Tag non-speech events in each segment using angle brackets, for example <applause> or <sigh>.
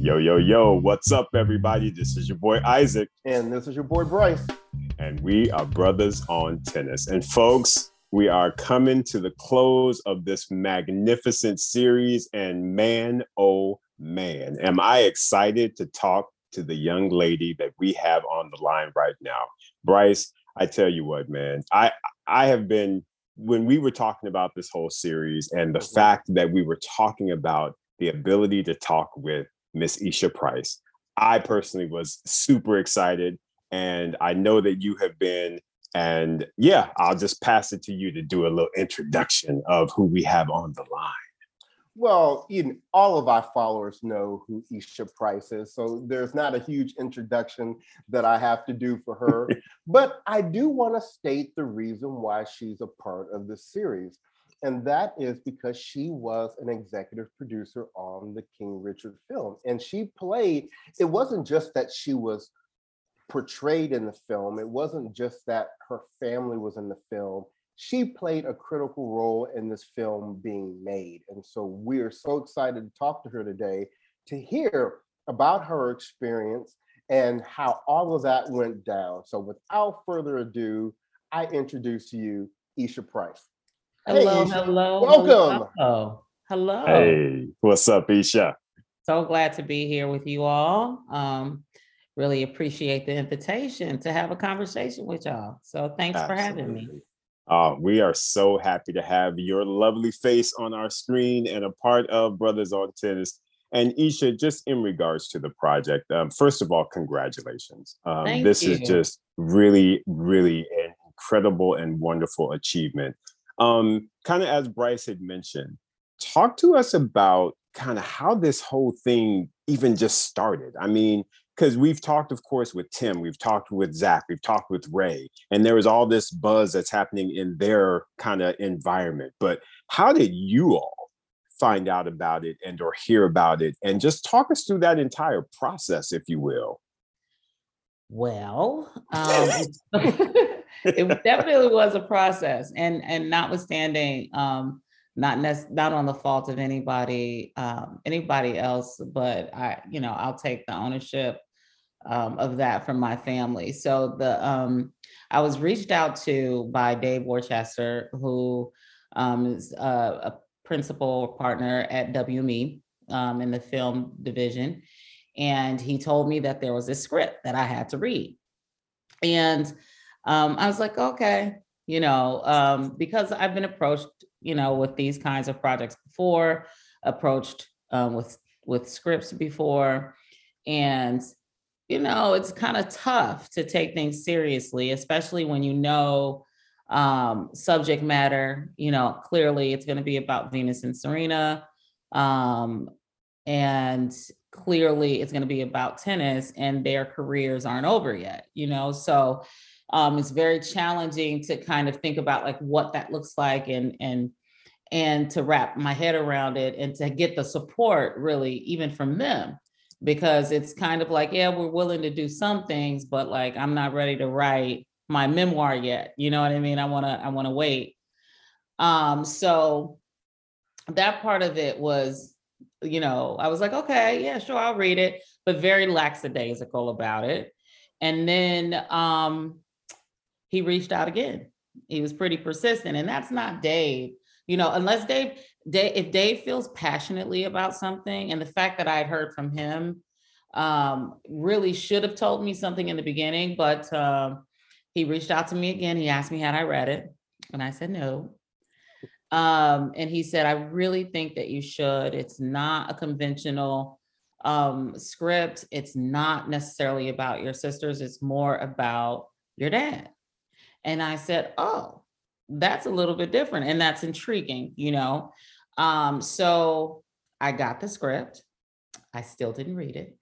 Yo, yo, yo, what's up, everybody? This is your boy Isaac. And this is your boy Bryce. And we are Bruthas on Tennis. And folks, we are coming to the close of this magnificent series. And man, oh man, am I excited to talk to the young lady that we have on the line right now. Bryce, I tell you what, man, I I have been when we were talking about this whole series and the mm-hmm. fact that we were talking about the ability to talk with Miss Isha Price. I personally was super excited, and I know that you have been. And yeah, I'll just pass it to you to do a little introduction of who we have on the line. Well, even all of our followers know who Isha Price is, so there's not a huge introduction that I have to do for her. <laughs> but I do want to state the reason why she's a part of this series. And that is because she was an executive producer on the King Richard film. And she played, it wasn't just that she was portrayed in the film, it wasn't just that her family was in the film. She played a critical role in this film being made. And so we're so excited to talk to her today to hear about her experience and how all of that went down. So without further ado, I introduce to you Isha Price. Hello, hey, hello. Welcome. Hello. Hello. Hey, what's up, Isha? So glad to be here with you all. Um, really appreciate the invitation to have a conversation with y'all. So thanks Absolutely. for having me. Uh, we are so happy to have your lovely face on our screen and a part of Bruthas on Tennis. And Isha, just in regards to the project, um, first of all, congratulations. Um, this you. is just really, really an incredible and wonderful achievement. Um, kind of as Bryce had mentioned, talk to us about kind of how this whole thing even just started. I mean, because we've talked, of course, with Tim, we've talked with Zach, we've talked with Ray, and there was all this buzz that's happening in their kind of environment. But how did you all find out about it and or hear about it? And just talk us through that entire process, if you will. Well, um, <laughs> <laughs> it definitely was a process, and and notwithstanding, um, not nec- not on the fault of anybody um, anybody else, but I, you know, I'll take the ownership um, of that from my family. So the um, I was reached out to by Dave Worcester, who um, is a, a principal partner at WME um, in the film division, and he told me that there was a script that I had to read, and um, I was like, okay, you know, um, because I've been approached, you know, with these kinds of projects before, approached um, with with scripts before, and you know, it's kind of tough to take things seriously, especially when you know um, subject matter. You know, clearly it's going to be about Venus and Serena, um, and clearly it's going to be about tennis, and their careers aren't over yet. You know, so um, it's very challenging to kind of think about like what that looks like and and and to wrap my head around it and to get the support really even from them. Because it's kind of like yeah we're willing to do some things but like i'm not ready to write my memoir yet you know what i mean? I want to i want to wait. Um so that part of it was you know i was like okay yeah sure i'll read it but very lackadaisical about it and then um he reached out again. He was pretty persistent, and that's not Dave. You know, unless Dave, Dave, if Dave feels passionately about something, and the fact that I had heard from him um, really should have told me something in the beginning, but um, he reached out to me again. He asked me had I read it, and I said no. Um, and he said, I really think that you should. It's not a conventional um, script. It's not necessarily about your sisters. It's more about your dad. And I said, oh, that's a little bit different. And that's intriguing, you know? Um, so I got the script. I still didn't read it.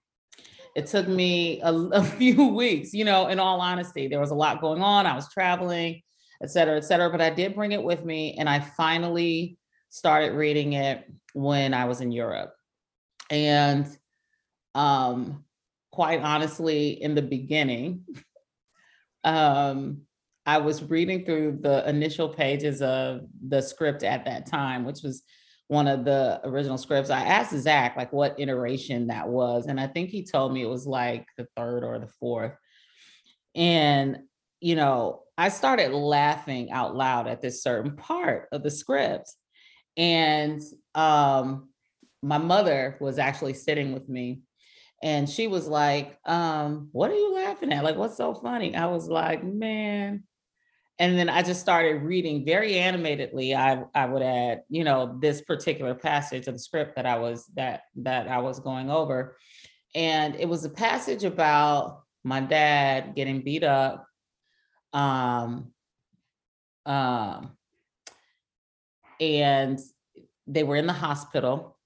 It took me a, <laughs> a few weeks, you know, in all honesty, there was a lot going on. I was traveling, et cetera, et cetera. But I did bring it with me. And I finally started reading it when I was in Europe. And um, quite honestly, in the beginning, <laughs> um, I was reading through the initial pages of the script at that time, which was one of the original scripts, I asked Zach like what iteration that was, and I think he told me it was like the third or the fourth. And you know, I started laughing out loud at this certain part of the script, and um, my mother was actually sitting with me, and she was like, um, "What are you laughing at? Like, what's so funny?" I was like, "Man." and then I just started reading very animatedly. I I would add, you know, this particular passage of the script that I was that that I was going over, and it was a passage about my dad getting beat up, um, um, and they were in the hospital,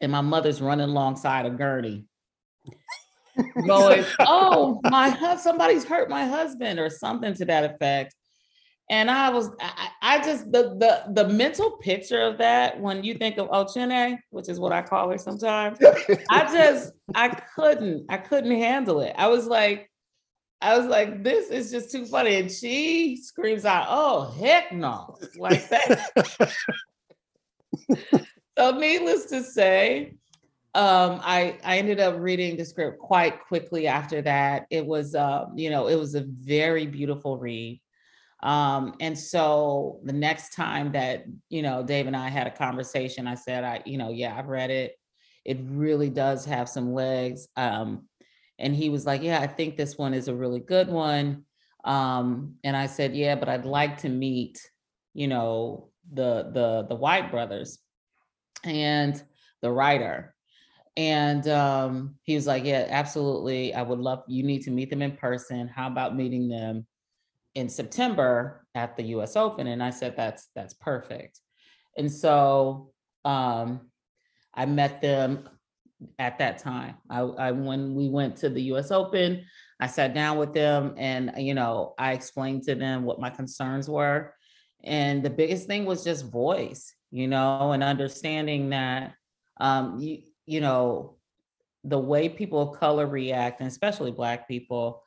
and my mother's running alongside a gurney. <laughs> going, oh, my husband, somebody's hurt my husband, or something to that effect. And I was, I, I, just the the the mental picture of that when you think of Ochene, which is what I call her sometimes, I just I couldn't, I couldn't handle it. I was like, I was like, this is just too funny. And she screams out, oh heck no, like that. <laughs> so needless to say, um, I I ended up reading the script quite quickly after that. It was, uh, you know, it was a very beautiful read. Um, and so the next time that, you know, Dave and I had a conversation, I said, I, you know, yeah, I've read it. It really does have some legs. Um, and he was like, yeah, I think this one is a really good one. Um, and I said, yeah, but I'd like to meet, you know, the the the White brothers and the writer and um, he was like, Yeah, absolutely. I would love you need to meet them in person. How about meeting them in September at the US Open? And I said, That's that's perfect. And so um, I met them at that time. I, I when we went to the US Open, I sat down with them and you know, I explained to them what my concerns were. And the biggest thing was just voice, you know, and understanding that um, you, you know, the way people of color react, and especially Black people,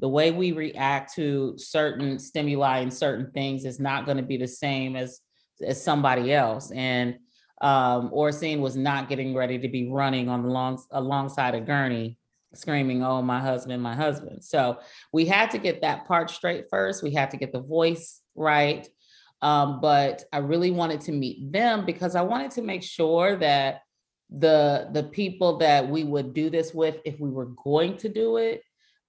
the way we react to certain stimuli and certain things is not going to be the same as as somebody else. And um, Oracene was not getting ready to be running on the long alongside a gurney, screaming, "Oh, my husband, my husband!" So we had to get that part straight first. We had to get the voice right. Um, but I really wanted to meet them because I wanted to make sure that the the people that we would do this with if we were going to do it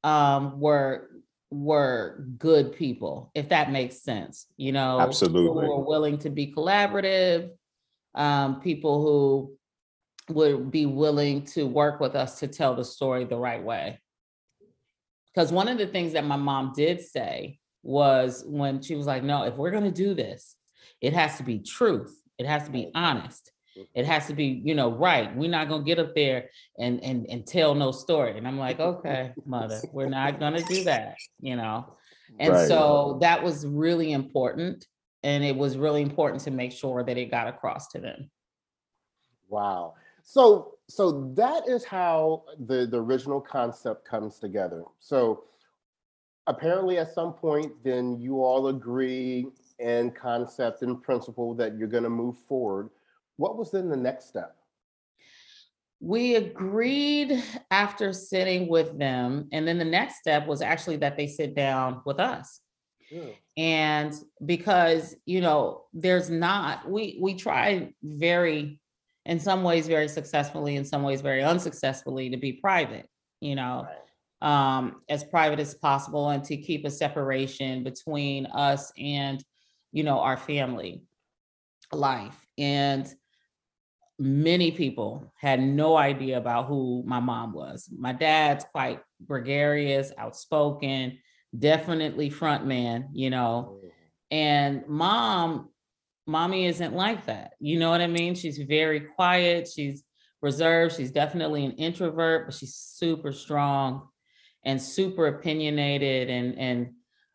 um were were good people if that makes sense you know absolutely who were willing to be collaborative um people who would be willing to work with us to tell the story the right way because one of the things that my mom did say was when she was like no if we're going to do this it has to be truth it has to be honest it has to be, you know, right. We're not gonna get up there and and and tell no story. And I'm like, okay, mother, we're not gonna do that, you know. And right. so that was really important. And it was really important to make sure that it got across to them. Wow. So so that is how the, the original concept comes together. So apparently at some point then you all agree in concept and principle that you're going to move forward what was then the next step? We agreed after sitting with them. And then the next step was actually that they sit down with us. And because, you know, there's not, we we try very, in some ways very successfully, in some ways very unsuccessfully to be private, you know. Right um, as private as possible and to keep a separation between us and you know our family life and many people had no idea about who my mom was. My dad's quite gregarious, outspoken, definitely front man, you know. And mom, mommy isn't like that. You know what I mean? She's very quiet, she's reserved, she's definitely an introvert, but she's super strong and super opinionated and and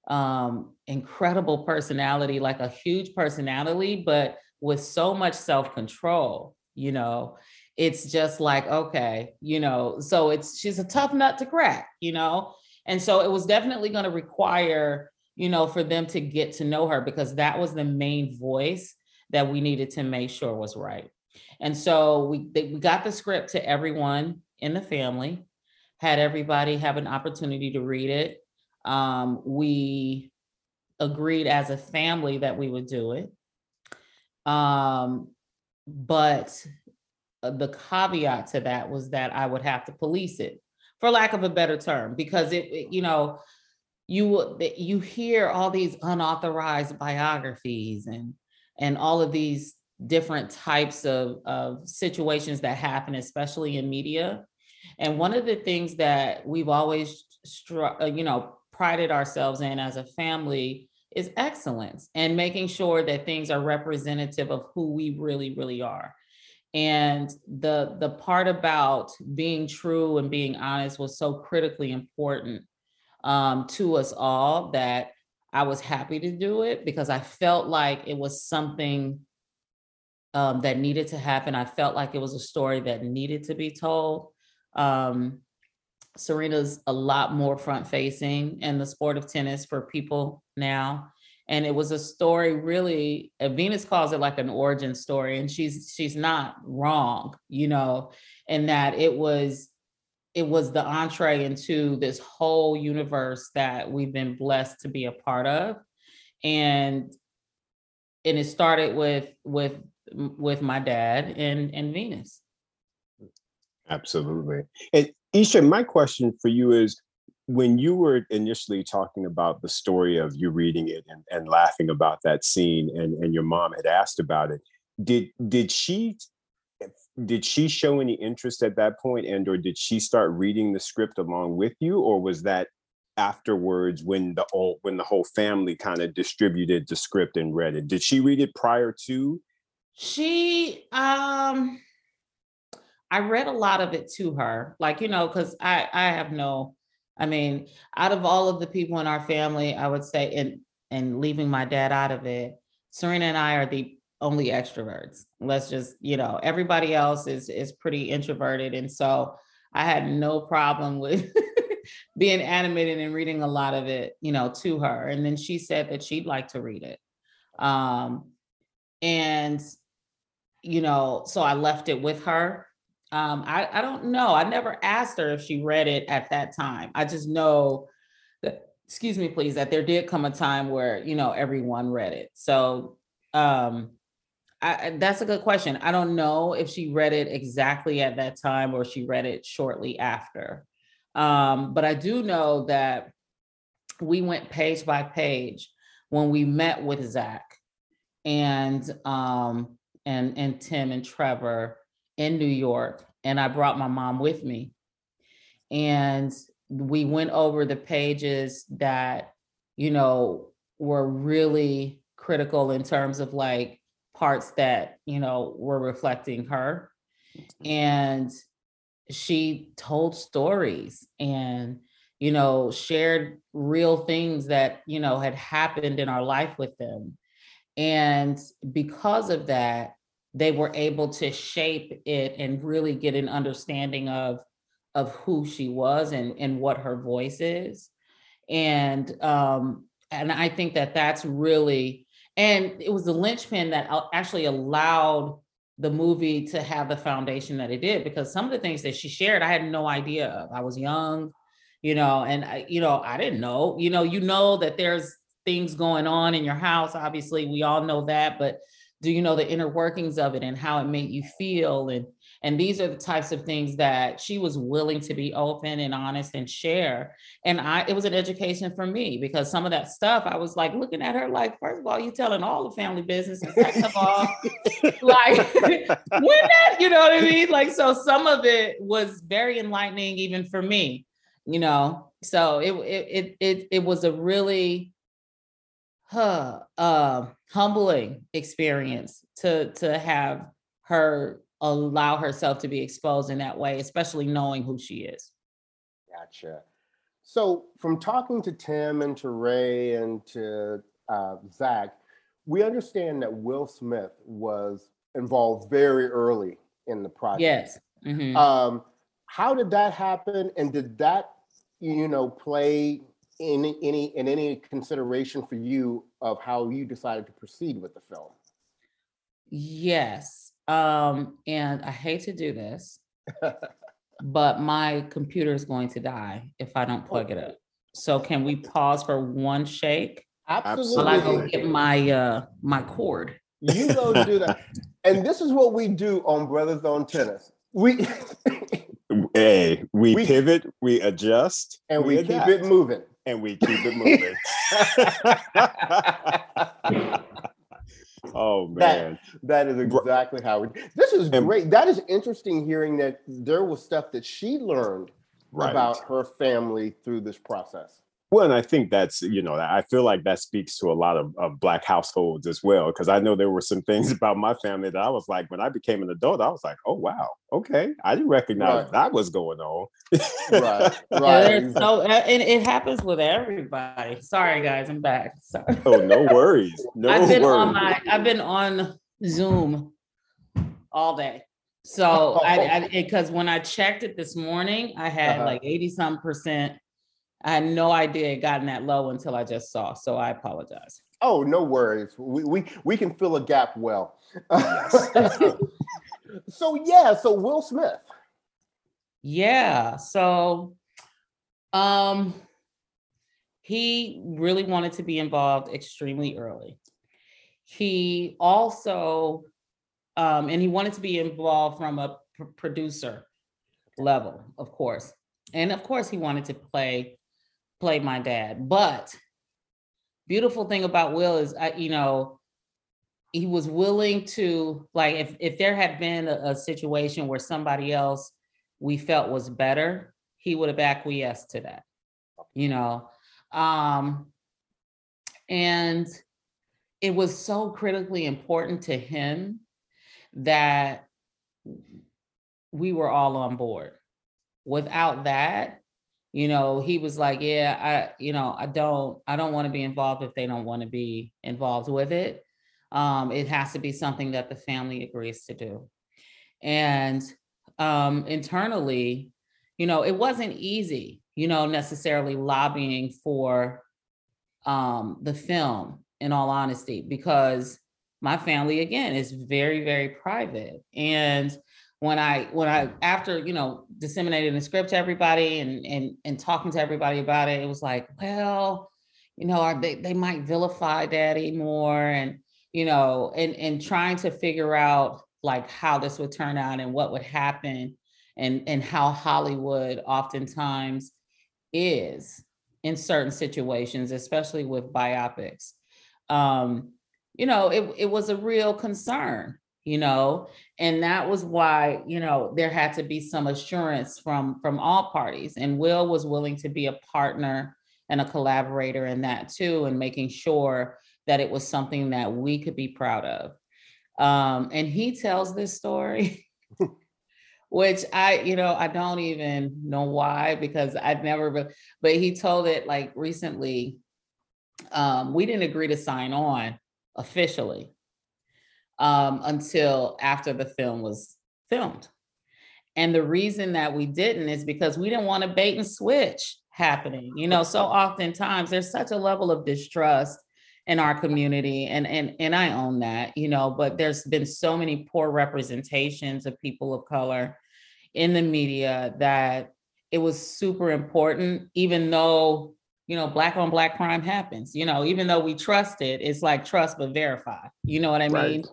um incredible personality, like a huge personality, but with so much self-control you know it's just like okay you know so it's she's a tough nut to crack you know and so it was definitely going to require you know for them to get to know her because that was the main voice that we needed to make sure was right. And so we we got the script to everyone in the family, had everybody have an opportunity to read it. Um, we agreed as a family that we would do it. Um, but uh, the caveat to that was that I would have to police it, for lack of a better term, because it, it you know, you you hear all these unauthorized biographies and and all of these different types of, of situations that happen, especially in media. And one of the things that we've always, uh, you know, prided ourselves in as a family is excellence and making sure that things are representative of who we really, really are. And the the part about being true and being honest was so critically important um, to us all that I was happy to do it because I felt like it was something um, that needed to happen. I felt like it was a story that needed to be told. Um, Serena's a lot more front facing in the sport of tennis for people now. And it was a story really, uh, Venus calls it like an origin story, and she's she's not wrong, you know, in that it was it was the entree into this whole universe that we've been blessed to be a part of. And and it started with with with my dad and and Venus. Absolutely. And Isha, my question for you is when you were initially talking about the story of you reading it and, and laughing about that scene and, and your mom had asked about it, did did she did she show any interest at that point and or did she start reading the script along with you? Or was that afterwards when the whole when the whole family kind of distributed the script and read it? Did she read it prior to? She um I read a lot of it to her, like, you know, because I I have no, I mean, out of all of the people in our family, I would say, and and leaving my dad out of it, Serena and I are the only extroverts. Let's just, you know, everybody else is is pretty introverted. And so I had no problem with <laughs> being animated and reading a lot of it, you know, to her. And then she said that she'd like to read it. Um, and you know, so I left it with her um, I, I don't know. I never asked her if she read it at that time. I just know that, excuse me, please, that there did come a time where, you know, everyone read it. So um, I, that's a good question. I don't know if she read it exactly at that time or she read it shortly after. Um, but I do know that we went page by page when we met with Zach and um, and and Tim and Trevor in New York, and I brought my mom with me. And we went over the pages that, you know, were really critical in terms of like parts that, you know, were reflecting her. And she told stories and, you know, shared real things that, you know, had happened in our life with them. And because of that, they were able to shape it and really get an understanding of of who she was and and what her voice is. And um and i think that that's really and it was the linchpin that actually allowed the movie to have the foundation that it did because some of the things that she shared i had no idea of. I was young you know and I, you know i didn't know. You know you know that there's things going on in your house. Obviously we all know that but do you know the inner workings of it and how it made you feel? And and these are the types of things that she was willing to be open and honest and share. And i it was an education for me because some of that stuff i was like looking at her like first of all you telling all the family business and second of all <laughs> like when that you know what i mean? Like so some of it was very enlightening even for me you know? So it it it it, it was a really huh, uh, humbling experience to to have her allow herself to be exposed in that way, especially knowing who she is. Gotcha. So, from talking to Tim and to Ray and to uh, Zach, we understand that Will Smith was involved very early in the project. Yes. Mm-hmm. Um, how did that happen? And did that, you know, play in any in any consideration for you of how you decided to proceed with the film? Yes. Um, and I hate to do this, <laughs> but my computer is going to die if I don't plug it up. So can we pause for one shake? While I go Absolutely. get my uh my cord. You go do that. <laughs> And this is what we do on Bruthas on Tennis. We <laughs> Hey, we, We- pivot, we adjust, and we keep it moving. And we keep it moving. <laughs> oh <laughs> man. That is exactly how we. This is great. That is interesting hearing that there was stuff that she learned Right. about her family through this process. Well, and I think that's, you know, I feel like that speaks to a lot of, of Black households as well. Cause I know there were some things <laughs> about my family that I was like, when I became an adult, I was like, oh, wow, okay. I didn't recognize Right. that was going on. Right, <laughs> right. there's so and it happens with everybody. Sorry guys, I'm back. Sorry. oh, no worries. <laughs> No I've been worries. on my I've been on Zoom all day. So I because when I checked it this morning, I had Uh-huh. like 80 some percent. I had no idea it gotten that low until I just saw. So I apologize. Oh, no worries. We we, we can fill a gap well. Yes. <laughs> so yeah, so Will Smith. Yeah. So um he really wanted to be involved extremely early. He also um and he wanted to be involved from a pr- producer level, of course. And of course he wanted to play play my dad. But beautiful thing about Will is I, you know, he was willing to like if if there had been a, a situation where somebody else we felt was better, he would have acquiesced to that, you know. Um, and it was so critically important to him that we were all on board. Without that, you know, he was like, yeah, I, you know, I don't, I don't want to be involved if they don't want to be involved with it. Um, it has to be something that the family agrees to do. And um, internally, you know, it wasn't easy, you know, necessarily lobbying for um, the film, in all honesty, because my family, again, is very, very private. And when I, when I, after, you know, disseminating the script to everybody and, and, and talking to everybody about it, it was like, well, you know, are they, they might vilify daddy more and, you know, and, and trying to figure out like how this would turn out and what would happen and and how Hollywood oftentimes is in certain situations, especially with biopics. Um, you know, it, it was a real concern, you know, and that was why, you know, there had to be some assurance from from all parties. And Will was willing to be a partner and a collaborator in that too, and making sure that it was something that we could be proud of. Um, and he tells this story, <laughs> <laughs> which I, you know, I don't even know why because I've never, re- but he told it like recently. Um, we didn't agree to sign on officially um, until after the film was filmed. And the reason that we didn't is because we didn't want a bait and switch happening. You know, so oftentimes there's such a level of distrust in our community and and and I own that, you know, but there's been so many poor representations of people of color in the media that it was super important even though you know black on black crime happens you know even though we trust it it's like trust but verify you know what i Right. mean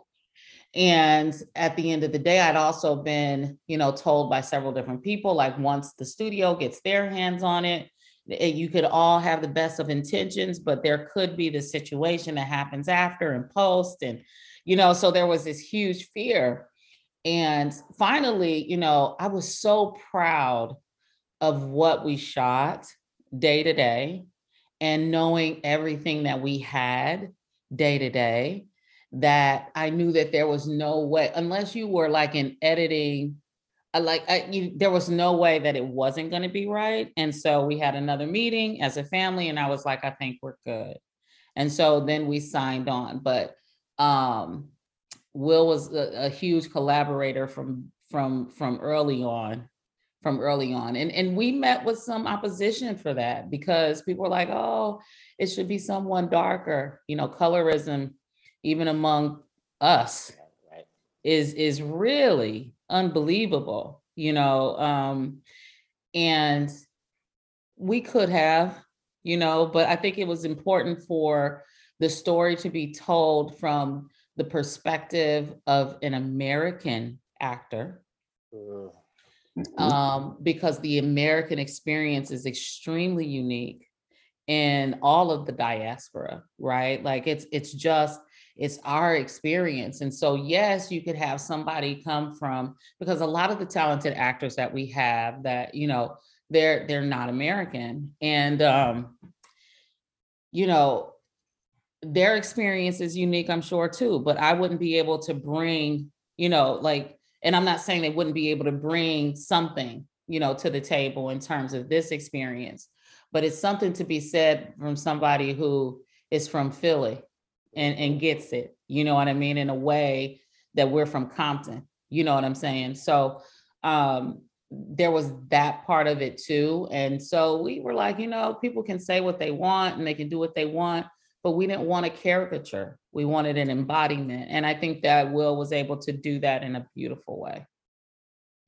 and at the end of the day i'd also been you know told by several different people like once the studio gets their hands on it eh, you could all have the best of intentions but there could be the situation that happens after and post and you know so there was this huge fear. And finally you know i was so proud of what we shot day to day and knowing everything that we had day to day that i knew that there was no way unless you were like in editing I like I, you, there was no way that it wasn't going to be right and so we had another meeting as a family and i was like i think we're good. And so then we signed on but um will was a, a huge collaborator from from from early on from early on and and we met with some opposition for that because people were like oh it should be someone darker you know colorism even among us is is really unbelievable, you know. Um, and we could have, you know, but I think it was important for the story to be told from the perspective of an American actor. Mm-hmm. Um, because the American experience is extremely unique in all of the diaspora, right? Like it's it's just it's our experience. And so yes, you could have somebody come from because a lot of the talented actors that we have that, you know, they're they're not American. And um, you know, their experience is unique, I'm sure too, but I wouldn't be able to bring, you know, like, and I'm not saying they wouldn't be able to bring something, you know, to the table in terms of this experience, but it's something to be said from somebody who is from Philly and, and gets it, you know what I mean, in a way that we're from Compton, you know what I'm saying? So um, there was that part of it too. And so we were like, you know, people can say what they want and they can do what they want but we didn't want a caricature. We wanted an embodiment. And I think that Will was able to do that in a beautiful way.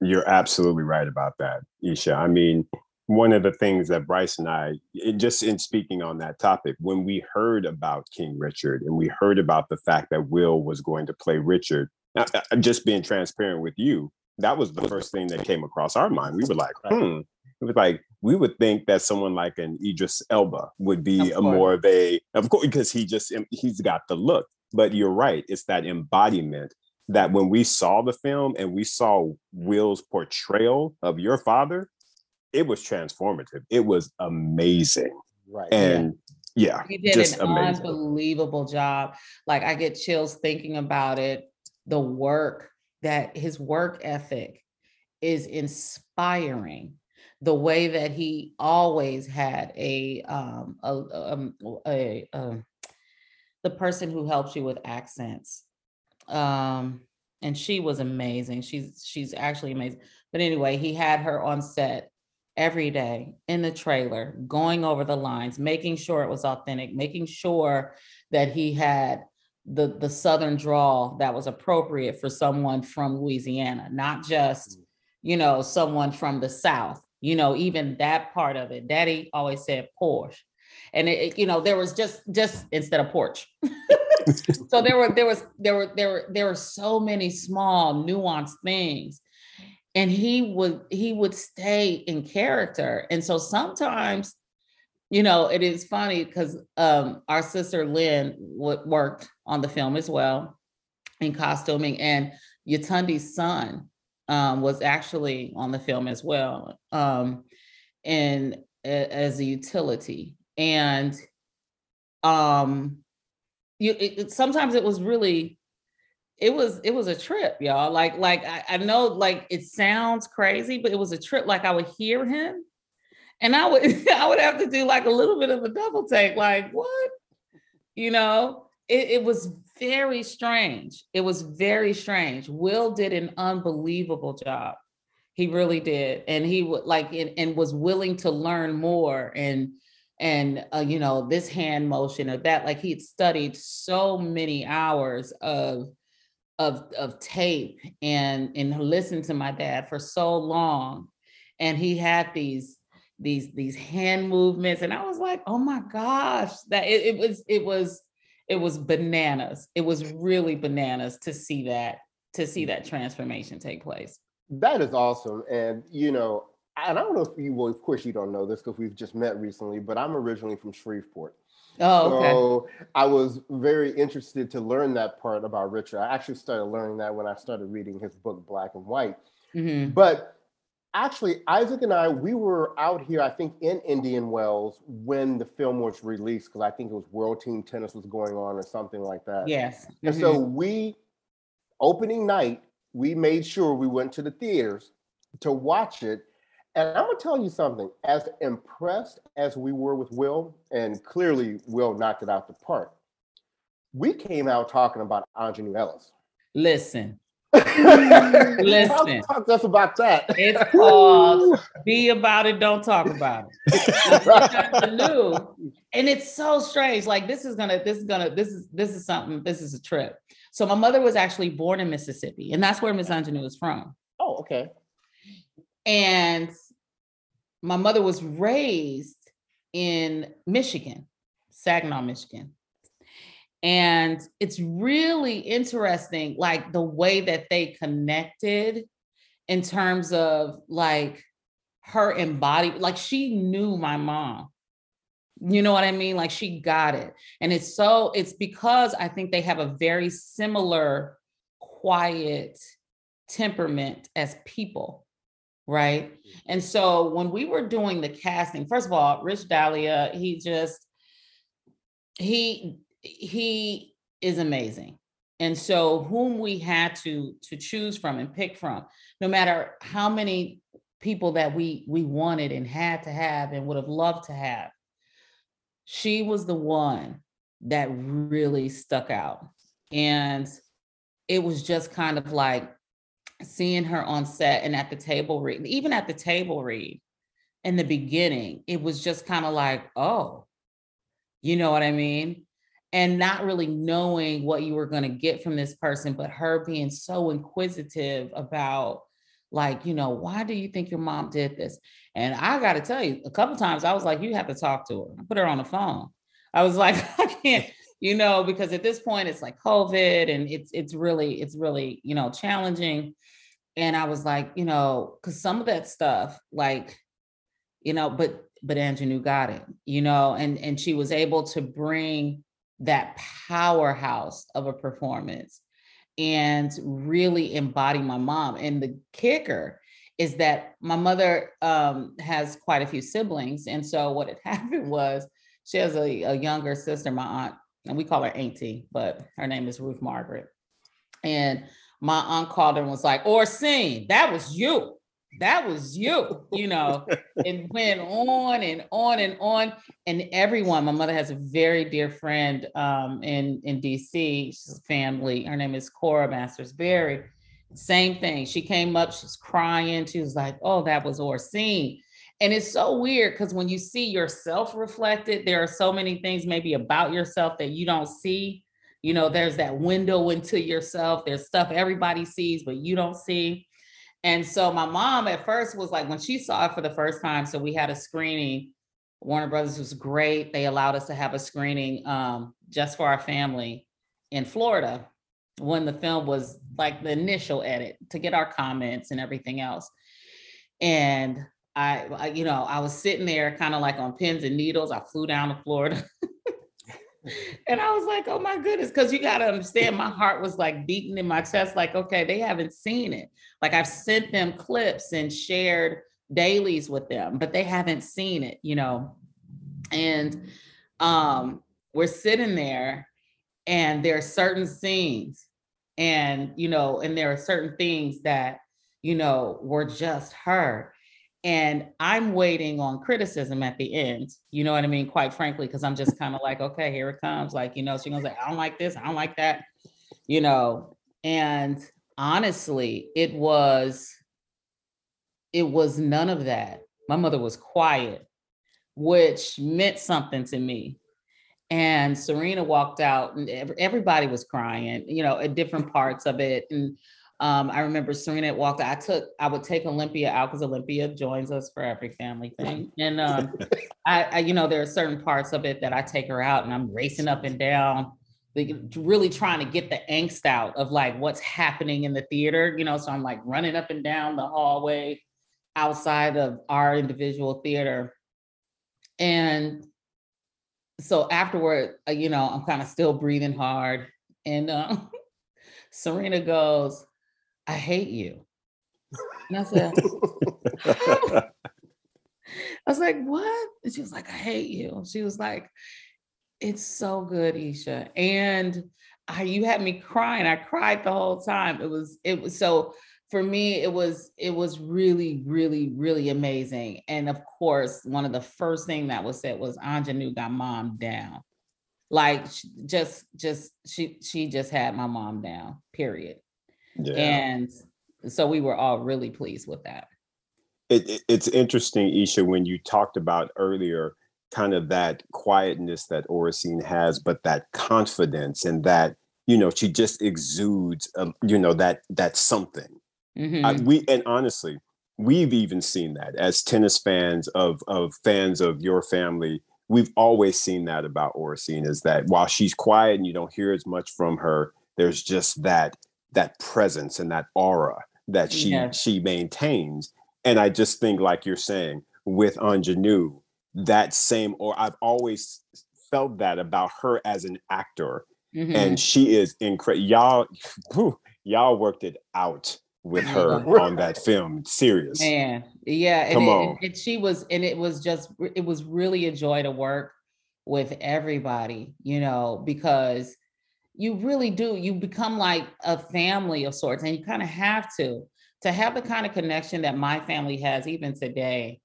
You're absolutely right about that, Isha. I mean, one of the things that Bryce and I, just in speaking on that topic, when we heard about King Richard and we heard about the fact that Will was going to play Richard, just being transparent with you, that was the first thing that came across our mind. We were like, hmm, it was like we would think that someone like an Idris Elba would be a more of a, of course, because he just he's got the look. But you're right; it's that embodiment that when we saw the film and we saw Will's portrayal of your father, it was transformative. It was amazing. Right. And yeah, he did an amazing. unbelievable job. Like I get chills thinking about it. The work that his work ethic is inspiring the way that he always had a um a, um, a, a, um, the person who helps you with accents um and she was amazing she's she's actually amazing but anyway he had her on set every day in the trailer going over the lines making sure it was authentic making sure that he had the the southern drawl that was appropriate for someone from Louisiana not just mm. you know someone from the south you know, even that part of it. Daddy always said Porsche. And it, it, you know, there was just just instead of porch. <laughs> so there were there was there were there were there were so many small nuanced things. And he would he would stay in character. And so sometimes, you know, it is funny because um, our sister Lynn w- worked on the film as well in costuming, and Yetunde's son um, was actually on the film as well, um, and as a utility. And um, you, it, sometimes it was really, it was it was a trip, y'all. Like like I, I know like it sounds crazy, but it was a trip. Like I would hear him, and I would <laughs> I would have to do like a little bit of a double take. Like what, you know? It, it was very strange. It was very strange. Will did an unbelievable job. He really did, and he would like and, and was willing to learn more and and uh, you know this hand motion or that. Like he'd studied so many hours of of of tape and and listened to my dad for so long, and he had these these these hand movements, and I was like, oh my gosh, that it, it was it was it was bananas. It was really bananas to see that to see that transformation take place. That is awesome. And you know, and I don't know if you well, of course you don't know this because we've just met recently, but I'm originally from Shreveport. Oh, okay. So I was very interested to learn that part about Richard. I actually started learning that when I started reading his book Black and White. Mm-hmm. But actually isaac and i we were out here i think in indian wells when the film was released because i think it was world team tennis was going on or something like that yes mm-hmm. and so mm-hmm. we opening night we made sure we went to the theaters to watch it and i'm to tell you something as impressed as we were with will and clearly will knocked it out the park we came out talking about Aunjanue Ellis listen <laughs> Listen, talk, to us about that. It's <laughs> called "Be About It, Don't Talk About It." and it's so strange. Like this is gonna, this is gonna, this is this is something. This is a trip. So my mother was actually born in Mississippi, and that's where Miss Aunjanue is from. Oh, okay. And my mother was raised in Michigan, Saginaw, Michigan. And it's really interesting, like the way that they connected in terms of like her embodied, like she knew my mom. You know what I mean? Like she got it. And it's so, it's because I think they have a very similar, quiet temperament as people right? Mm-hmm. And so when we were doing the casting, first of all, Rich Delia, he just he he is amazing. And so whom we had to to choose from and pick from, no matter how many people that we we wanted and had to have and would have loved to have, she was the one that really stuck out. And it was just kind of like seeing her on set and at the table read, even at the table read in the beginning, it was just kind of like, oh, you know what I mean? And not really knowing what you were going to get from this person, but her being so inquisitive about, like, you know, why do you think your mom did this? And I got to tell you, a couple times I was like, you have to talk to her. I put her on the phone. I was <laughs> like, I can't, you know, because at this point it's like COVID and it's it's really it's really you know challenging and I was like, you know, because some of that stuff, like, you know, but but Aunjanue got it, you know, and and she was able to bring that powerhouse of a performance and really embody my mom. And the kicker is that my mother um, has quite a few siblings, and so what had <laughs> happened was she has a, a younger sister, my aunt, and we call her Auntie, but her name is Ruth Margaret, and my aunt called her and was like, Oracene, that was you. That was you, you know. <laughs> it went on and on and on. And everyone, my mother has a very dear friend um, in, in DC, she's family. Her name is Cora Masters Barry. Same thing. She came up, she's crying. She was like, Oh, that was Oracene. And it's so weird because when you see yourself reflected, there are so many things maybe about yourself that you don't see you know, there's that window into yourself. There's stuff everybody sees, but you don't see. And so my mom at first was like, when she saw it for the first time, so we had a screening. Warner Brothers was great. They allowed us to have a screening um, just for our family in Florida when the film was like the initial edit to get our comments and everything else. And I, I you know, I was sitting there kind of like on pins and needles. I flew down to Florida <laughs> and I was like, oh my goodness, because you got to understand, my heart was like beating in my chest, like, okay, they haven't seen it. Like I've sent them clips and shared dailies with them, but they haven't seen it, you know. And um, we're sitting there, and there are certain scenes, and you know, and there are certain things that you know were just her and I'm waiting on criticism at the end. You know what I mean? Quite frankly, because I'm just kind of like, okay, here it comes. Like, you know, she's gonna say, I don't like this, I don't like that, you know. And honestly, it was, it was none of that. My mother was quiet, which meant something to me. And Serena walked out, and everybody was crying, you know, at different parts of it. And um, I remember Serena walked. I took, I would take Olympia out because Olympia joins us for every family thing. And um, <laughs> I, I, you know, there are certain parts of it that I take her out, and I'm racing up and down, really trying to get the angst out of like what's happening in the theater. You know, so I'm like running up and down the hallway outside of our individual theater, and so afterward, uh, you know, I'm kind of still breathing hard, and uh, <laughs> Serena goes I hate you. And I said, <laughs> I was like, what? And she was like, I hate you. She was like, it's so good, Isha. And I, you had me crying. I cried the whole time. It was, it was so for me, it was, it was really, really, really amazing. And of course, one of the first thing that was said was Aunjanue got mom down. Like just, just, she, she just had my mom down, period. Yeah. And so we were all really pleased with that. It, it, it's interesting, Isha, when you talked about earlier, kind of that quietness that Oracene has, but that confidence and that you know, she just exudes, um, you know, that that something. Mm-hmm. I, we and honestly, we've even seen that as tennis fans of of fans of your family. We've always seen that about Oracene is that while she's quiet and you don't hear as much from her, there's just that that presence and that aura that she yes. she maintains. And I just think, like you're saying, with Aunjanue, that same or I've always felt that about her as an actor. Mm-hmm. And she is incredible. Y'all, whew, y'all worked it out with her on that film. Serious. Man, yeah. Come and, on. And, and she was, and it was just, it was really a joy to work with everybody, you know, because you really do. You become like a family of sorts, and you kind of have to to have the kind of connection that my family has even today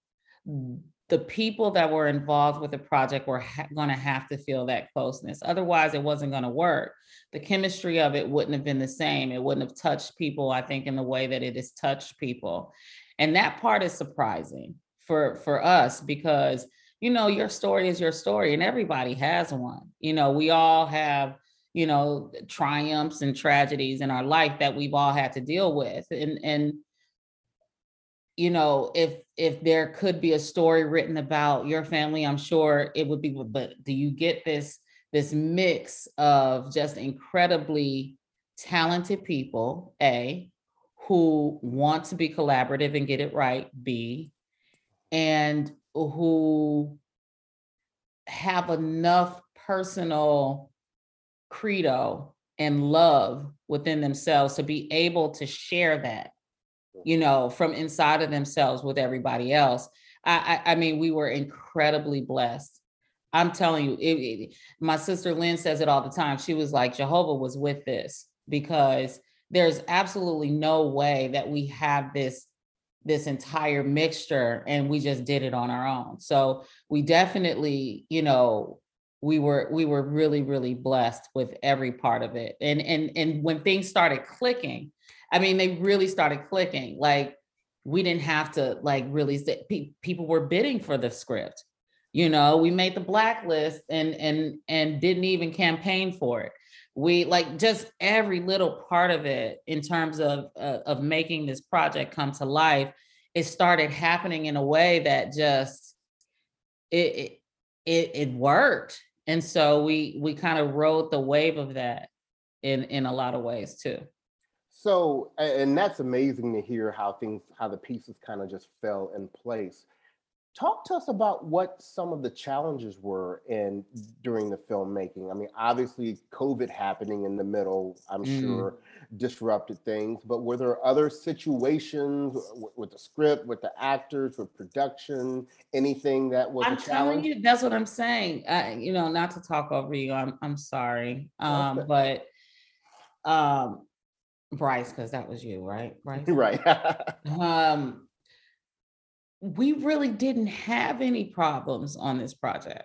the people that were involved with the project were ha- going to have to feel that closeness. Otherwise, it wasn't going to work. The chemistry of it wouldn't have been the same. It wouldn't have touched people, I think, in the way that it has touched people. And that part is surprising for for us because you know your story is your story, and everybody has one. You know, we all have you know triumphs and tragedies in our life that we've all had to deal with, and and you know, if if there could be a story written about your family, I'm sure it would be. But do you get this this mix of just incredibly talented people, A, who want to be collaborative and get it right, B, and who have enough personal credo and love within themselves to be able to share that you know, from inside of themselves with everybody else. I, I, I mean, we were incredibly blessed. I'm telling you, it, it, my sister Lynn says it all the time. She was like, Jehovah was with this because there's absolutely no way that we have this this entire mixture and we just did it on our own. So we definitely, you know, we were we were really really blessed with every part of it. And and and when things started clicking, I mean, they really started clicking. Like we didn't have to like really pe- people were bidding for the script. You know, we made the blacklist and and and didn't even campaign for it. We like just every little part of it in terms of uh, of making this project come to life. It started happening in a way that just it it it, it worked, and so we we kind of rode the wave of that in in a lot of ways too. So, and that's amazing to hear how things, how the pieces kind of just fell in place. Talk to us about what some of the challenges were in during the filmmaking. I mean, obviously, COVID happening in the middle, I'm mm. sure, disrupted things. But were there other situations with, with, the script, with the actors, with production, anything that was I'm a challenge? telling you, that's what I'm saying. Uh, you know, not to talk over you. I'm I'm sorry, um, okay. but um, Bryce, because that was you, right? Bryce? <laughs> Right. <laughs> um, we really didn't have any problems on this project.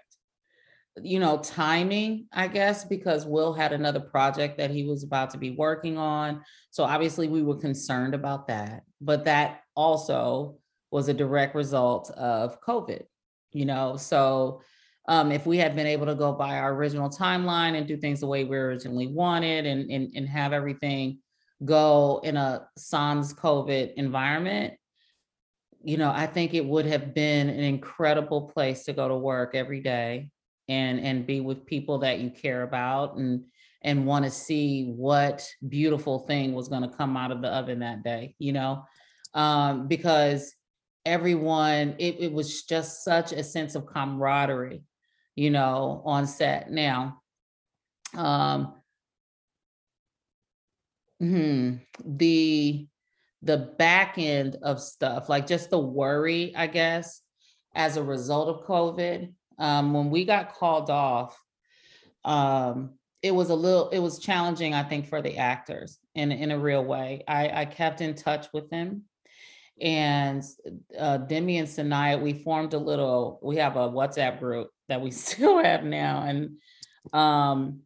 You know, timing, I guess, because Will had another project that he was about to be working on. So obviously we were concerned about that. But that also was a direct result of COVID, you know. So um, if we had been able to go by our original timeline and do things the way we originally wanted and, and, and have everything go in a sans COVID environment, you know, I think it would have been an incredible place to go to work every day and and be with people that you care about and and want to see what beautiful thing was going to come out of the oven that day, you know, um, because everyone, it, it was just such a sense of camaraderie, you know, on set. Now, um, hmm the the back end of stuff, like just the worry, I guess, as a result of COVID. Um, when we got called off, um, it was a little, it was challenging, I think, for the actors in in a real way. I, I kept in touch with them, and uh, Demi and Saniyya, we formed a little. We have a WhatsApp group that we <laughs> still have now, and um,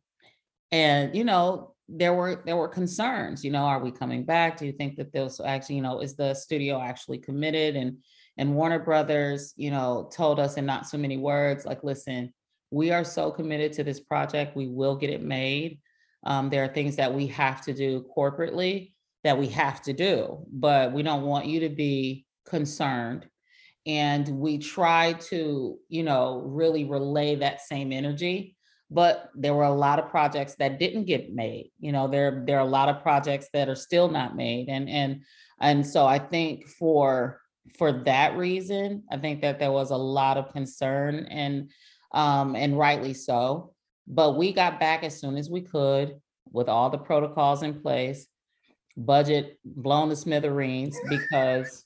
and you know there were there were concerns you know are we coming back do you think that this actually you know is the studio actually committed and and warner brothers you know told us in not so many words like listen we are so committed to this project we will get it made Um, there are things that we have to do corporately that we have to do, but we don't want you to be concerned. And we try to, you know, really relay that same energy. But there were a lot of projects that didn't get made. You know, there there are a lot of projects that are still not made. And and and so I think for for that reason, I think that there was a lot of concern and um, and rightly so. But we got back as soon as we could with all the protocols in place, budget blown to smithereens because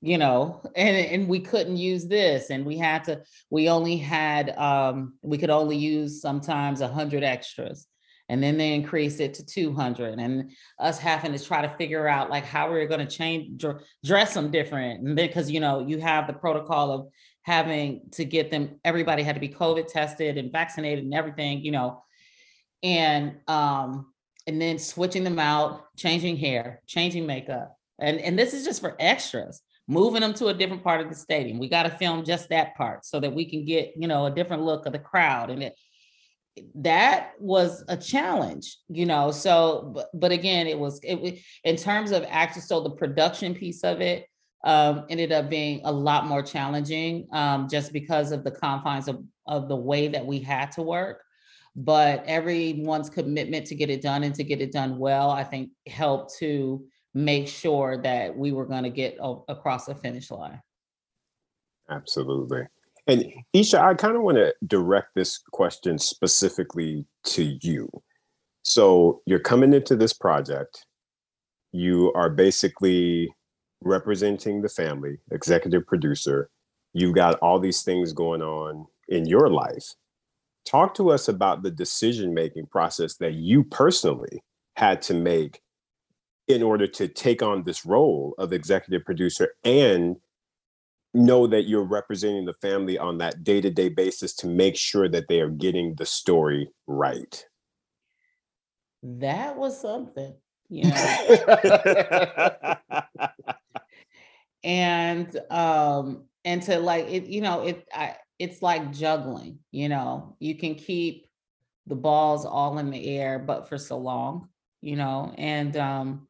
you know and and we couldn't use this and we had to we only had um we could only use sometimes 100 extras and then they increased it to 200 and us having to try to figure out like how we we're going to change dress them different and because you know you have the protocol of having to get them everybody had to be covid tested and vaccinated and everything you know and um and then switching them out changing hair changing makeup and and this is just for extras moving them to a different part of the stadium we got to film just that part so that we can get you know a different look of the crowd and it that was a challenge you know so but, but again it was it in terms of actually so the production piece of it um, ended up being a lot more challenging um, just because of the confines of, of the way that we had to work. But everyone's commitment to get it done and to get it done well, I think helped to make sure that we were going to get a- across the finish line. Absolutely. And Isha, I kind of want to direct this question specifically to you. So you're coming into this project, you are basically representing the family, executive producer. You've got all these things going on in your life. Talk to us about the decision making process that you personally had to make in order to take on this role of executive producer and know that you're representing the family on that day-to-day basis to make sure that they are getting the story right. That was something you know. And um and to like it you know it I, it's like juggling you know. You can keep the balls all in the air but for so long you know and um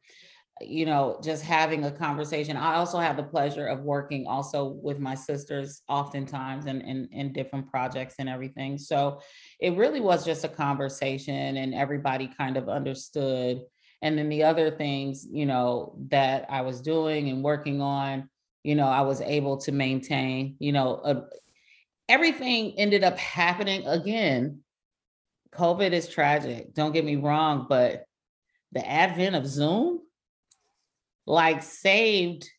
you know just having a conversation. I also have the pleasure of working also with my sisters oftentimes and in, in, in different projects and everything. So it really was just a conversation and everybody kind of understood. And then the other things you know that i was doing and working on you know i was able to maintain you know uh, everything ended up happening. Again covid is tragic don't get me wrong but the advent of zoom like saved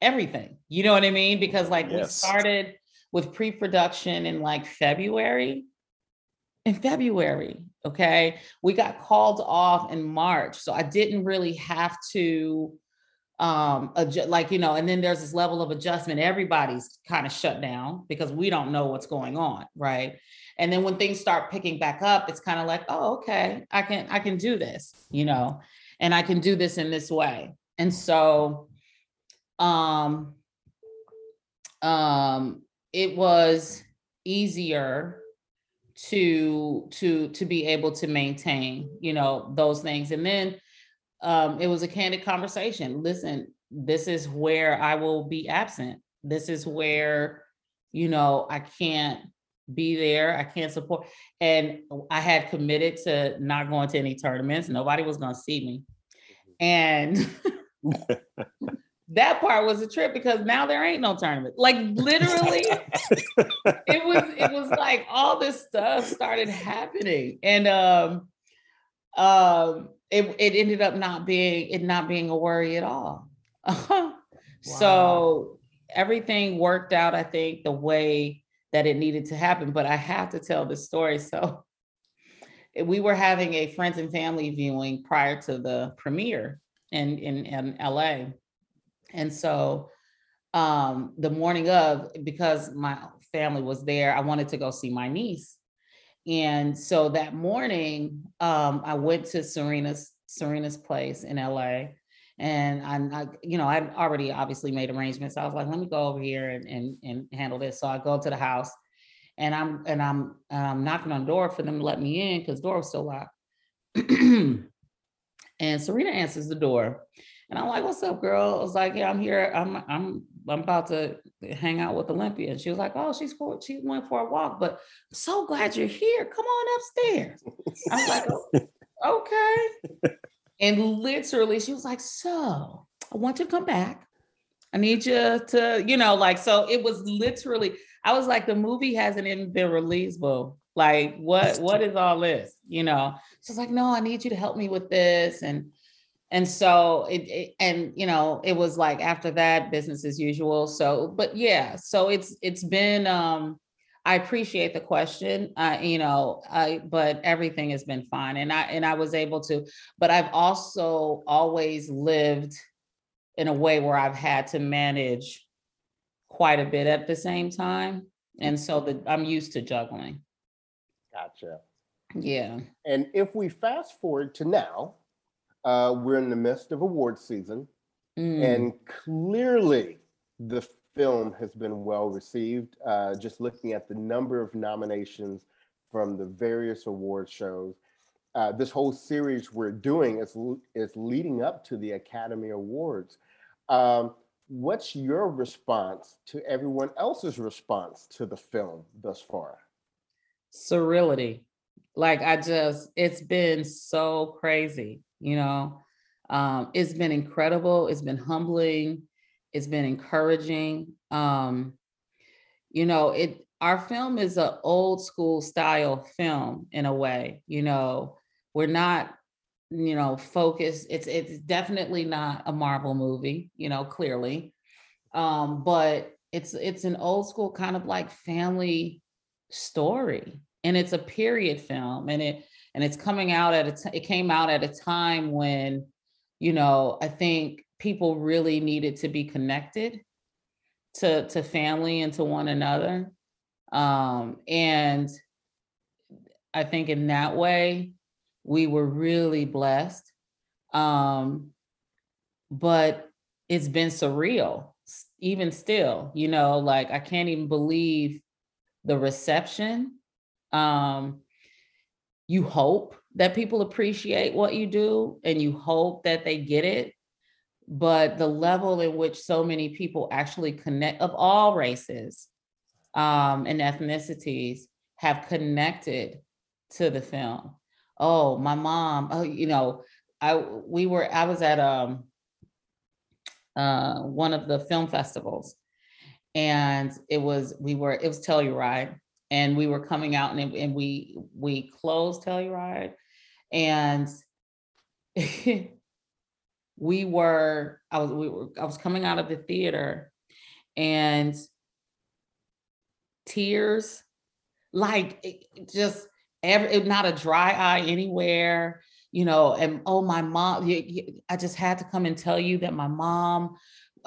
everything you know what i mean because like yes. we started with pre-production in like february in February. Okay. We got called off in March. So I didn't really have to um adjust, like you know and then there's this level of adjustment everybody's kind of shut down because we don't know what's going on right and then when things start picking back up it's kind of like oh okay i can i can do this you know and i can do this in this way and so um um it was easier to to to be able to maintain you know those things. And then um it was a candid conversation. Listen this is where i will be absent. This is where you know i can't be there. I can't support. And i had committed to not going to any tournaments. Nobody was going to see me. And <laughs> that part was a trip because now there ain't no tournament. Like literally, <laughs> it was it was like all this stuff started happening, and um, um, it it ended up not being it not being a worry at all. <laughs> wow. So everything worked out, I think, the way that it needed to happen. But I have to tell this story. So we were having a friends and family viewing prior to the premiere in in, in LA and so um, the morning of, because my family was there, I wanted to go see my niece. And so that morning, um, I went to Serena's Serena's place in LA. And I, I, you know, I'd already obviously made arrangements. I was like, let me go over here and, and, and handle this. So I go to the house and I'm and I'm knocking on the door for them to let me in because door was still locked. <clears throat> Serena answers the door. And I'm like, what's up, girl? I was like, yeah, I'm here. I'm I'm I'm about to hang out with Olympia. And she was like, oh, she's for she went for a walk, but I'm so glad you're here. Come on upstairs. I was like, oh, <laughs> okay. And literally, she was like, so I want you to come back. I need you to, you know, like, so it was literally, I was like, the movie hasn't even been released, boo. Like, what, what is all this? You know, she's like, no, I need you to help me with this. And and so it, it, and you know it was like after that business as usual so but yeah so it's it's been um i appreciate the question uh you know i but everything has been fine and i and i was able to but i've also always lived in a way where i've had to manage quite a bit at the same time and so that i'm used to juggling gotcha yeah and if we fast forward to now uh, we're in the midst of award season, mm. and clearly the film has been well received. Uh, just looking at the number of nominations from the various award shows, uh, this whole series we're doing is is leading up to the Academy Awards. Um, what's your response to everyone else's response to the film thus far? Surreality. Like I just, it's been so crazy you know? Um, it's been incredible it's been humbling it's been encouraging um, you know it our film is an old school style film in a way you know? We're not you know focused it's it's definitely not a marvel movie you know clearly. Um but it's it's an old school kind of like family story and it's a period film and it and it's coming out at a t- it came out at a time when you know i think people really needed to be connected to to family and to one another. Um and i think in that way we were really blessed. Um but it's been surreal even still you know like i can't even believe the reception um you hope that people appreciate what you do and you hope that they get it but the level in which so many people actually connect of all races um, and ethnicities have connected to the film. Oh my mom oh you know i we were i was at um uh one of the film festivals and it was we were it was telluride and we were coming out and, and we we closed Telluride and <laughs> we were I was we were I was coming out of the theater and tears like just every not a dry eye anywhere you know and oh my mom I just had to come and tell you that my mom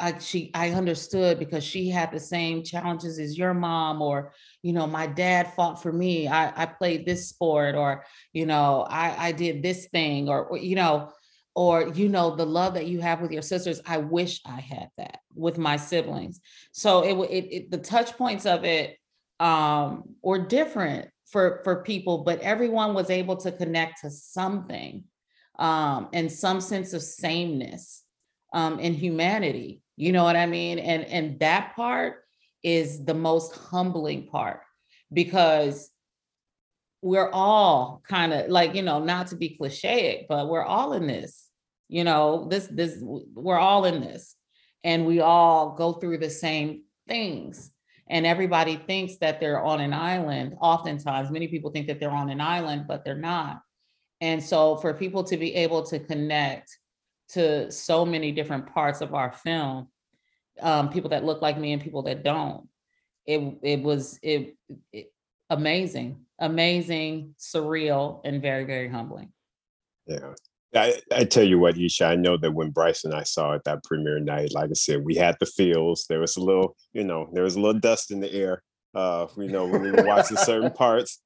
I she I understood because she had the same challenges as your mom, or you know, my dad fought for me. I I played this sport, or you know, I I did this thing, or, or you know, or you know, the love that you have with your sisters. I wish I had that with my siblings. So it it, it the touch points of it um were different for for people, but everyone was able to connect to something um and some sense of sameness um, in humanity. You know what I mean? And and that part is the most humbling part because we're all kind of like you know not to be cliche but we're all in this you know this this we're all in this and we all go through the same things. And everybody thinks that they're on an island. Oftentimes many people think that they're on an island but they're not. And so for people to be able to connect to so many different parts of our film um, people that look like me and people that don't it it was it, it amazing amazing surreal and very very humbling yeah I, I tell you what, Isha, I know that when Bryce and I saw it that premiere night, like I said, we had the feels. There was a little, you know, there was a little dust in the air. Uh, you know, when we were watching certain <laughs> parts.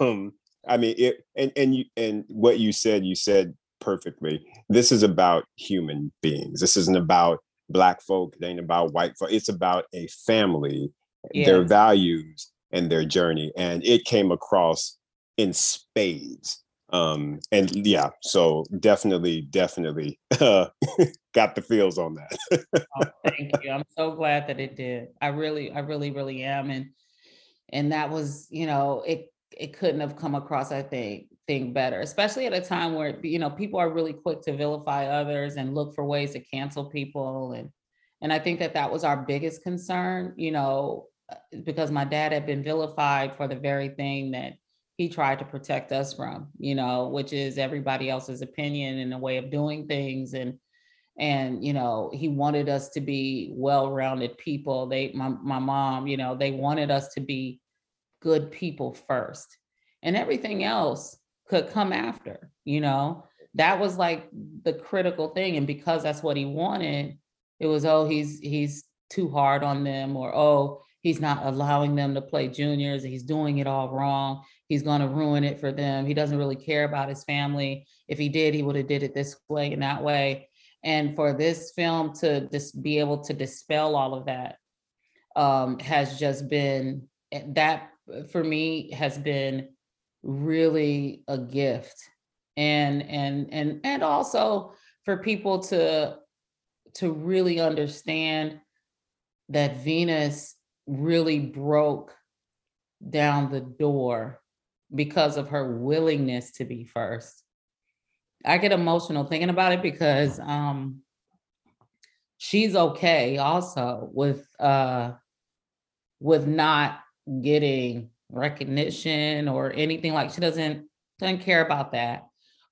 Um, I mean, it and and you and what you said, you said perfectly. This is about human beings. This isn't about black folk. It ain't about white folk. It's about a family, yeah. their values and their journey. And it came across in spades. Um, and yeah, so definitely, definitely uh, <laughs> got the feels on that. oh, thank you. I'm so glad that it did. I really, I really, really am. And and that was, you know, it it couldn't have come across, I think, think better, especially at a time where you know people are really quick to vilify others and look for ways to cancel people and and I think that that was our biggest concern, you know, uh, because my dad had been vilified for the very thing that he tried to protect us from, you know, which is everybody else's opinion and a way of doing things. And and you know, he wanted us to be well-rounded people. They my my mom, you know, they wanted us to be good people first. And everything else could come after, you know. That was like the critical thing. And because that's what he wanted, it was, oh, he's he's too hard on them, or oh, he's not allowing them to play juniors, he's doing it all wrong he's going to ruin it for them he doesn't really care about his family if he did he would have did it this way and that way and for this film to just be able to dispel all of that um, has just been eh, that for me has been really a gift and and and and also for people to to really understand that venus really broke down the door because of her willingness to be first. I get emotional thinking about it because um, she's okay also with uh, with not getting recognition or anything like she doesn't doesn't care about that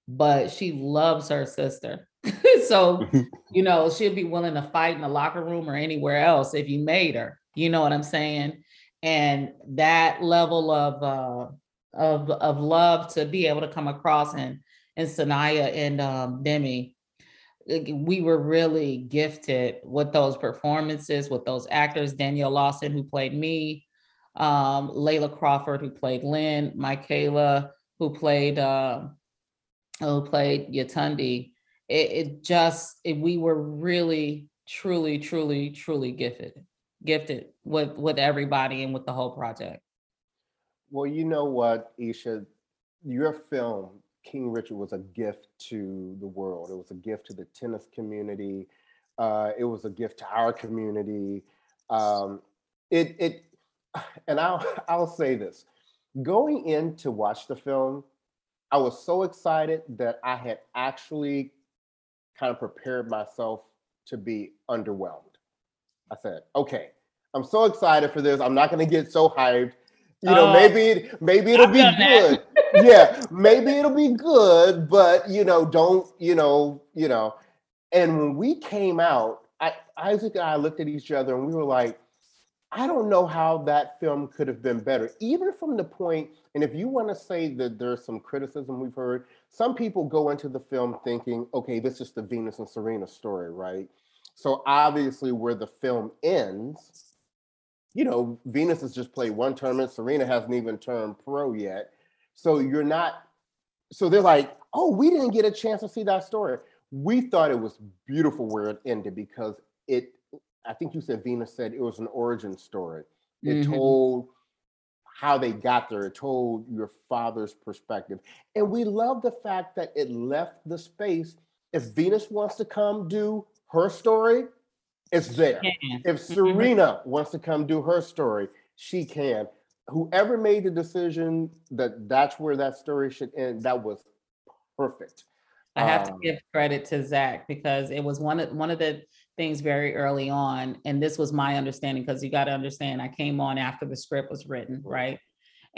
but she loves her sister <laughs> so <laughs> you know she'd be willing to fight in the locker room or anywhere else if you made her you know what i'm saying and that level of uh of of love to be able to come across and and Saniyya and um, Demi. We were really gifted with those performances, with those actors. Danielle Lawson, who played me, um, Layla Crawford, who played Lynn, Mikayla, who played uh, who played Yetunde. It, it just it, we were really, truly, truly, truly gifted, gifted with with everybody and with the whole project. Well, you know what, Isha, your film, King Richard, was a gift to the world. It was a gift to the tennis community. Uh, it was a gift to our community. Um, it, it, <sighs> and I'll, <laughs> I'll say this: going in to watch the film, I was so excited that I had actually kind of prepared myself to be underwhelmed. I said, "Okay, I'm so excited for this. I'm not going to get so hyped." You know, uh, maybe maybe it'll I've be good. <laughs> yeah, maybe it'll be good, but you know, don't you know, you know. And when we came out, I, Isaac and I looked at each other and we were like, I don't know how that film could have been better, even from the point. And if you want to say that there's some criticism we've heard, some people go into the film thinking, okay, this is the Venus and Serena story, right? So obviously, where the film ends, you know, Venus has just played one tournament. Serena hasn't even turned pro yet. So you're not, so they're like, oh, we didn't get a chance to see that story. We thought it was beautiful where it ended because it, I think you said Venus said it was an origin story. It mm-hmm. told how they got there, it told your father's perspective. And we love the fact that it left the space. If Venus wants to come do her story, it's there. If mm-hmm. Serena wants to come do her story, she can. Whoever made the decision that that's where that story should end, that was perfect. I have um, to give credit to Zach because it was one of one of the things very early on, and this was my understanding because you got to understand I came on after the script was written, right?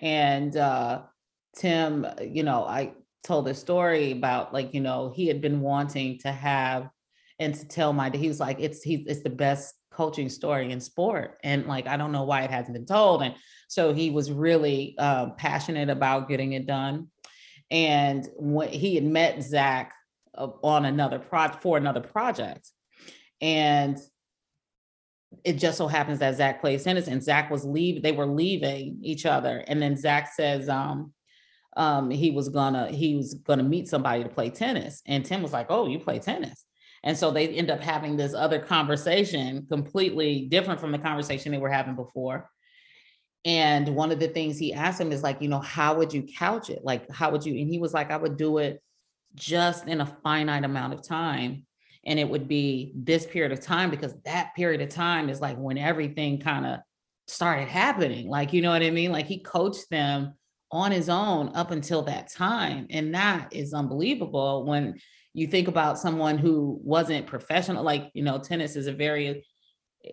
And uh, Tim, you know, I told a story about like you know he had been wanting to have and to tell my he was like it's he it's the best coaching story in sport and like i don't know why it hasn't been told and so he was really uh, passionate about getting it done and when he had met zach uh, on another project for another project and it just so happens that zach plays tennis and zach was leaving they were leaving each other and then zach says um um he was gonna he was gonna meet somebody to play tennis and tim was like oh you play tennis and so they end up having this other conversation completely different from the conversation they were having before. And one of the things he asked him is like, you know, how would you couch it? Like, how would you? And he was like, I would do it just in a finite amount of time. And it would be this period of time because that period of time is like when everything kind of started happening. Like, you know what I mean? Like he coached them on his own up until that time. And that is unbelievable when you think about someone who wasn't professional, like, you know, tennis is a very,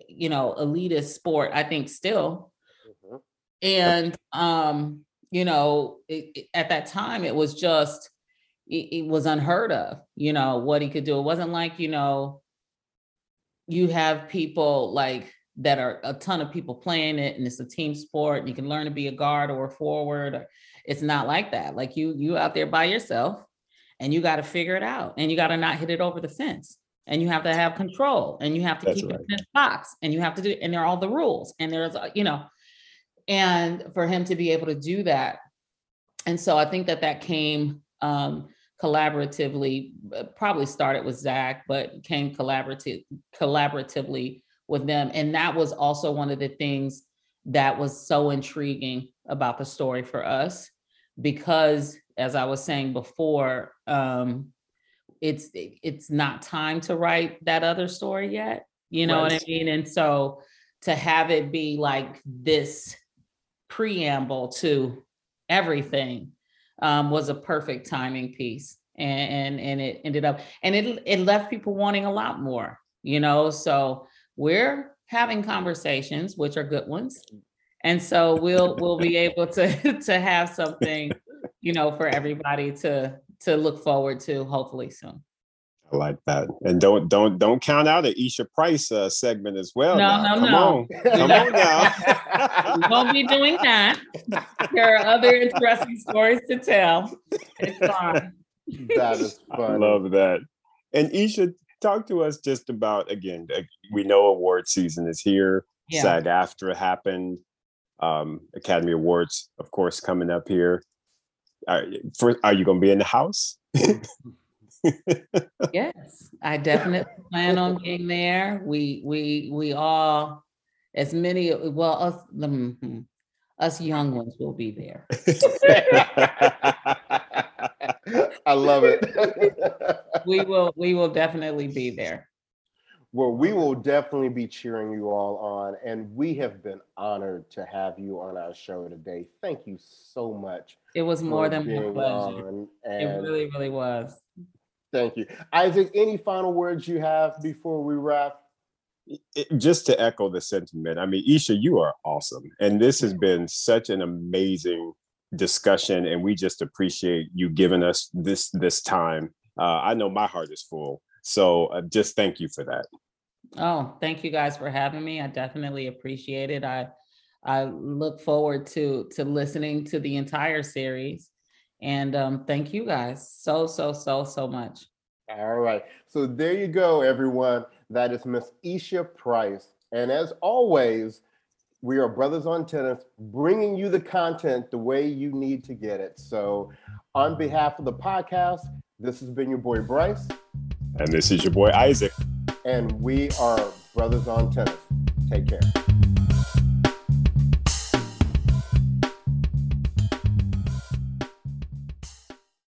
you know, elitist sport, I think still. Mm-hmm. And, um, you know, it, it, at that time, it was just, it, it was unheard of, you know, what he could do. It wasn't like, you know, you have people like that are a ton of people playing it and it's a team sport and you can learn to be a guard or a forward it's not like that like you you out there by yourself and you got to figure it out and you got to not hit it over the fence and you have to have control and you have to That's keep right. it in the box and you have to do and there are all the rules and there's uh, you know and for him to be able to do that and so i think that that came um collaboratively uh, probably started with zach but came collaborative collaboratively with them. And that was also one of the things that was so intriguing about the story for us because as I was saying before, um, it's it's not time to write that other story yet. You know right. what I mean? And so to have it be like this preamble to everything um, was a perfect timing piece. And, and and it ended up and it it left people wanting a lot more, you know. So we're having conversations, which are good ones. And so we'll we'll be able to <laughs> to have something, you know, for everybody to to look forward to hopefully soon. I like that. And don't don't don't count out an Isha Price uh, segment as well. No, now. no, Come no. On. Come on now. <laughs> we won't be doing that. There are other interesting stories to tell. It's fine. That is fun. I love that. And Isha, talk to us just about again we know award season is here yeah. sag aftra happened um, academy awards of course coming up here are, for, are you going to be in the house <laughs> <laughs> yes i definitely plan on being there we we we all as many well us the, mm-hmm, us young ones will be there <laughs> I love it. <laughs> we will we will definitely be there. Well, we will definitely be cheering you all on, and we have been honored to have you on our show today. Thank you so much. It was more than my pleasure. It really, really was. Thank you, Isaac. Any final words you have before we wrap? It, just to echo the sentiment, I mean, Isha, you are awesome, and this has been such an amazing discussion and we just appreciate you giving us this this time. Uh, i know my heart is full. So uh, just thank you for that. Oh thank you guys for having me. I definitely appreciate it. I i look forward to to listening to the entire series and um thank you guys so so so so much all right so there you go everyone that is miss isha price and as always we are Bruthas on Tennis, bringing you the content the way you need to get it. So, on behalf of the podcast, this has been your boy Bryce. And this is your boy Isaac. And we are Bruthas on Tennis. Take care.